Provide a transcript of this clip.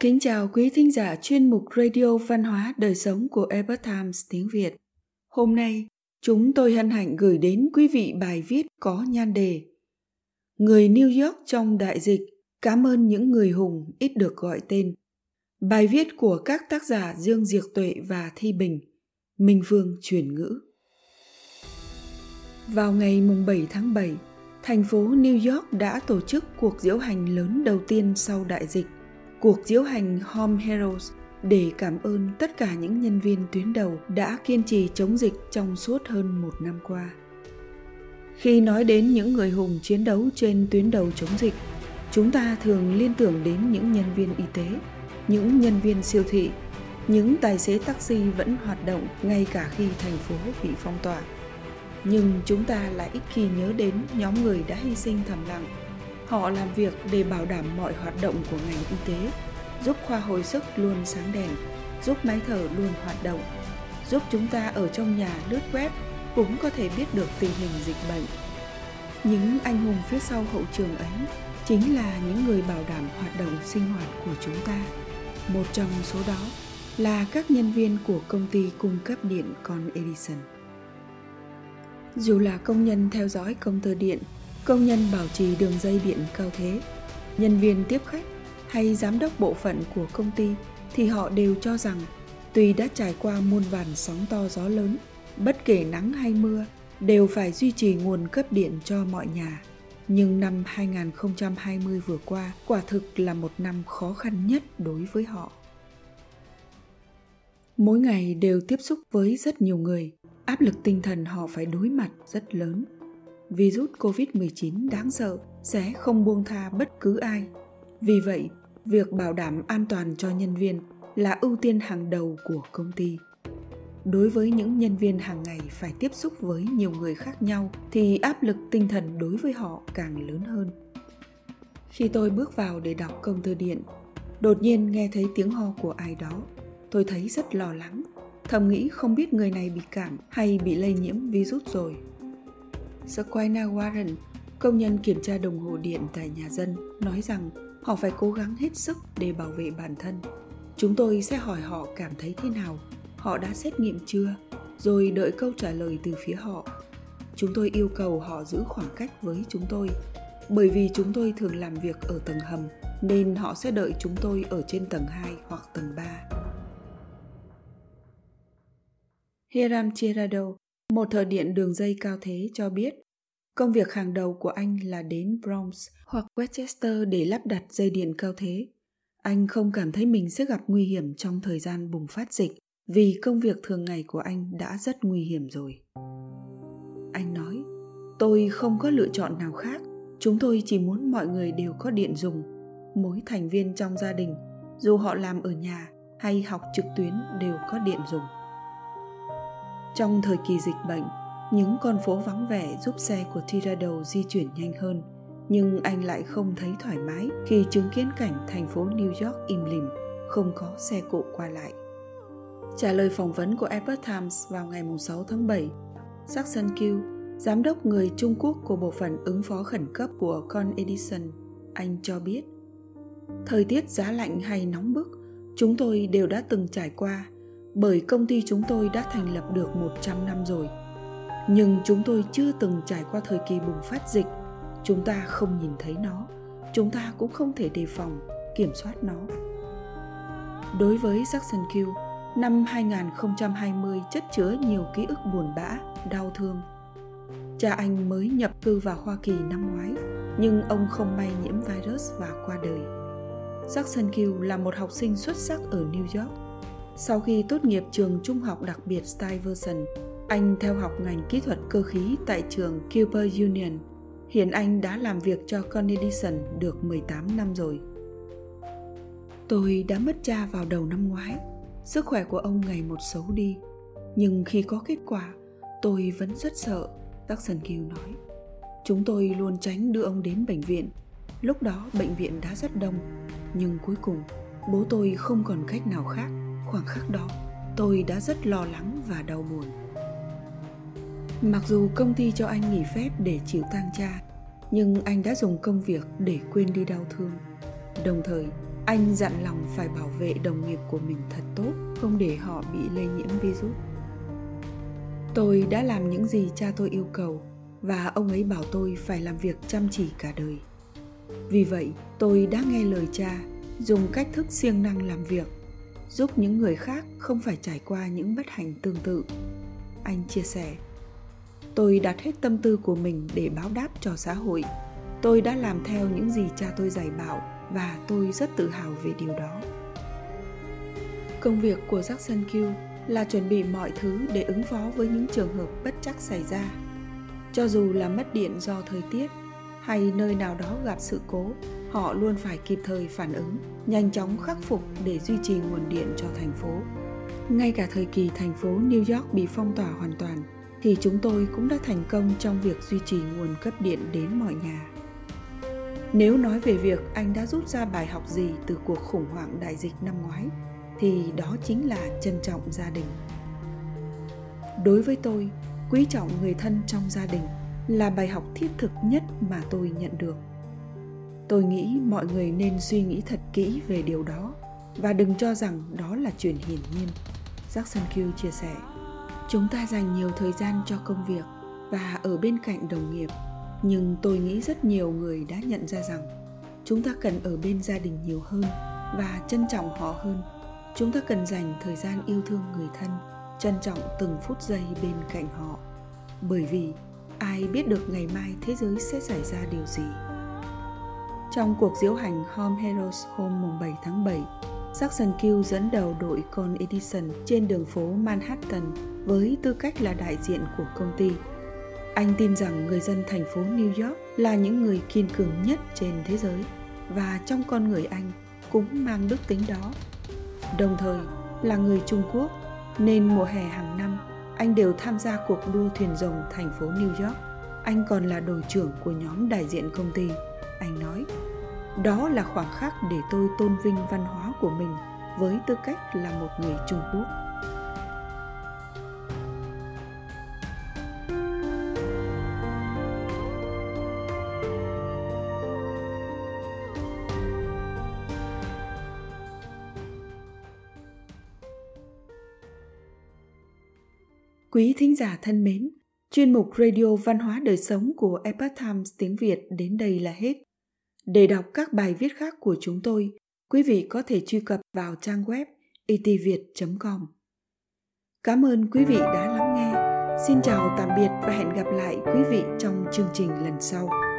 Kính chào quý thính giả chuyên mục Radio Văn hóa Đời Sống của Epoch Times tiếng Việt. Hôm nay, chúng tôi hân hạnh gửi đến quý vị bài viết có nhan đề Người New York trong đại dịch, cảm ơn những người hùng ít được gọi tên. Bài viết của các tác giả Dương Diệc Tuệ và Thi Bình, Minh Vương chuyển ngữ. Vào ngày mùng 7 tháng 7, thành phố New York đã tổ chức cuộc diễu hành lớn đầu tiên sau đại dịch – cuộc diễu hành Home Heroes để cảm ơn tất cả những nhân viên tuyến đầu đã kiên trì chống dịch trong suốt hơn một năm qua. Khi nói đến những người hùng chiến đấu trên tuyến đầu chống dịch, chúng ta thường liên tưởng đến những nhân viên y tế, những nhân viên siêu thị, những tài xế taxi vẫn hoạt động ngay cả khi thành phố bị phong tỏa. Nhưng chúng ta lại ít khi nhớ đến nhóm người đã hy sinh thầm lặng Họ làm việc để bảo đảm mọi hoạt động của ngành y tế, giúp khoa hồi sức luôn sáng đèn, giúp máy thở luôn hoạt động, giúp chúng ta ở trong nhà lướt web cũng có thể biết được tình hình dịch bệnh. Những anh hùng phía sau hậu trường ấy chính là những người bảo đảm hoạt động sinh hoạt của chúng ta. Một trong số đó là các nhân viên của công ty cung cấp điện con Edison. Dù là công nhân theo dõi công tơ điện công nhân bảo trì đường dây điện cao thế, nhân viên tiếp khách hay giám đốc bộ phận của công ty thì họ đều cho rằng tuy đã trải qua muôn vàn sóng to gió lớn, bất kể nắng hay mưa đều phải duy trì nguồn cấp điện cho mọi nhà. Nhưng năm 2020 vừa qua quả thực là một năm khó khăn nhất đối với họ. Mỗi ngày đều tiếp xúc với rất nhiều người, áp lực tinh thần họ phải đối mặt rất lớn virus COVID-19 đáng sợ sẽ không buông tha bất cứ ai. Vì vậy, việc bảo đảm an toàn cho nhân viên là ưu tiên hàng đầu của công ty. Đối với những nhân viên hàng ngày phải tiếp xúc với nhiều người khác nhau thì áp lực tinh thần đối với họ càng lớn hơn. Khi tôi bước vào để đọc công tơ điện, đột nhiên nghe thấy tiếng ho của ai đó. Tôi thấy rất lo lắng, thầm nghĩ không biết người này bị cảm hay bị lây nhiễm virus rồi. Squina Warren, công nhân kiểm tra đồng hồ điện tại nhà dân, nói rằng họ phải cố gắng hết sức để bảo vệ bản thân. Chúng tôi sẽ hỏi họ cảm thấy thế nào, họ đã xét nghiệm chưa, rồi đợi câu trả lời từ phía họ. Chúng tôi yêu cầu họ giữ khoảng cách với chúng tôi, bởi vì chúng tôi thường làm việc ở tầng hầm, nên họ sẽ đợi chúng tôi ở trên tầng 2 hoặc tầng 3. Hiram Tirado, một thợ điện đường dây cao thế cho biết, công việc hàng đầu của anh là đến Bronx hoặc Westchester để lắp đặt dây điện cao thế. Anh không cảm thấy mình sẽ gặp nguy hiểm trong thời gian bùng phát dịch vì công việc thường ngày của anh đã rất nguy hiểm rồi. Anh nói, tôi không có lựa chọn nào khác. Chúng tôi chỉ muốn mọi người đều có điện dùng. Mỗi thành viên trong gia đình, dù họ làm ở nhà hay học trực tuyến đều có điện dùng. Trong thời kỳ dịch bệnh, những con phố vắng vẻ giúp xe của Tirado di chuyển nhanh hơn, nhưng anh lại không thấy thoải mái khi chứng kiến cảnh thành phố New York im lìm, không có xe cộ qua lại. Trả lời phỏng vấn của Epoch Times vào ngày 6 tháng 7, Jackson Q, giám đốc người Trung Quốc của bộ phận ứng phó khẩn cấp của Con Edison, anh cho biết, thời tiết giá lạnh hay nóng bức, chúng tôi đều đã từng trải qua bởi công ty chúng tôi đã thành lập được 100 năm rồi. Nhưng chúng tôi chưa từng trải qua thời kỳ bùng phát dịch. Chúng ta không nhìn thấy nó, chúng ta cũng không thể đề phòng, kiểm soát nó. Đối với Jackson Q, năm 2020 chất chứa nhiều ký ức buồn bã, đau thương. Cha anh mới nhập cư vào Hoa Kỳ năm ngoái, nhưng ông không may nhiễm virus và qua đời. Jackson Q là một học sinh xuất sắc ở New York sau khi tốt nghiệp trường trung học đặc biệt Stuyvesant, anh theo học ngành kỹ thuật cơ khí tại trường Cooper Union. Hiện anh đã làm việc cho Con Edison được 18 năm rồi. Tôi đã mất cha vào đầu năm ngoái. Sức khỏe của ông ngày một xấu đi. Nhưng khi có kết quả, tôi vẫn rất sợ, Jackson Kill nói. Chúng tôi luôn tránh đưa ông đến bệnh viện. Lúc đó bệnh viện đã rất đông, nhưng cuối cùng bố tôi không còn cách nào khác khoảnh khắc đó tôi đã rất lo lắng và đau buồn mặc dù công ty cho anh nghỉ phép để chịu tang cha nhưng anh đã dùng công việc để quên đi đau thương đồng thời Anh dặn lòng phải bảo vệ đồng nghiệp của mình thật tốt, không để họ bị lây nhiễm virus. Tôi đã làm những gì cha tôi yêu cầu và ông ấy bảo tôi phải làm việc chăm chỉ cả đời. Vì vậy, tôi đã nghe lời cha, dùng cách thức siêng năng làm việc, giúp những người khác không phải trải qua những bất hạnh tương tự. Anh chia sẻ, tôi đặt hết tâm tư của mình để báo đáp cho xã hội. Tôi đã làm theo những gì cha tôi dạy bảo và tôi rất tự hào về điều đó. Công việc của Jackson Q là chuẩn bị mọi thứ để ứng phó với những trường hợp bất chắc xảy ra. Cho dù là mất điện do thời tiết hay nơi nào đó gặp sự cố, họ luôn phải kịp thời phản ứng, nhanh chóng khắc phục để duy trì nguồn điện cho thành phố. Ngay cả thời kỳ thành phố New York bị phong tỏa hoàn toàn, thì chúng tôi cũng đã thành công trong việc duy trì nguồn cấp điện đến mọi nhà. Nếu nói về việc anh đã rút ra bài học gì từ cuộc khủng hoảng đại dịch năm ngoái, thì đó chính là trân trọng gia đình. Đối với tôi, quý trọng người thân trong gia đình là bài học thiết thực nhất mà tôi nhận được tôi nghĩ mọi người nên suy nghĩ thật kỹ về điều đó và đừng cho rằng đó là chuyện hiển nhiên. Jackson q chia sẻ, chúng ta dành nhiều thời gian cho công việc và ở bên cạnh đồng nghiệp, nhưng tôi nghĩ rất nhiều người đã nhận ra rằng chúng ta cần ở bên gia đình nhiều hơn và trân trọng họ hơn. Chúng ta cần dành thời gian yêu thương người thân, trân trọng từng phút giây bên cạnh họ. Bởi vì, ai biết được ngày mai thế giới sẽ xảy ra điều gì trong cuộc diễu hành Home Heroes hôm 7 tháng 7, Jackson Q dẫn đầu đội Con Edison trên đường phố Manhattan với tư cách là đại diện của công ty. Anh tin rằng người dân thành phố New York là những người kiên cường nhất trên thế giới và trong con người anh cũng mang đức tính đó. Đồng thời, là người Trung Quốc nên mùa hè hàng năm anh đều tham gia cuộc đua thuyền rồng thành phố New York. Anh còn là đội trưởng của nhóm đại diện công ty. Anh nói, đó là khoảng khắc để tôi tôn vinh văn hóa của mình với tư cách là một người Trung Quốc. Quý thính giả thân mến, chuyên mục Radio Văn hóa Đời Sống của Epoch Times tiếng Việt đến đây là hết. Để đọc các bài viết khác của chúng tôi, quý vị có thể truy cập vào trang web e itviet.com. Cảm ơn quý vị đã lắng nghe. Xin chào tạm biệt và hẹn gặp lại quý vị trong chương trình lần sau.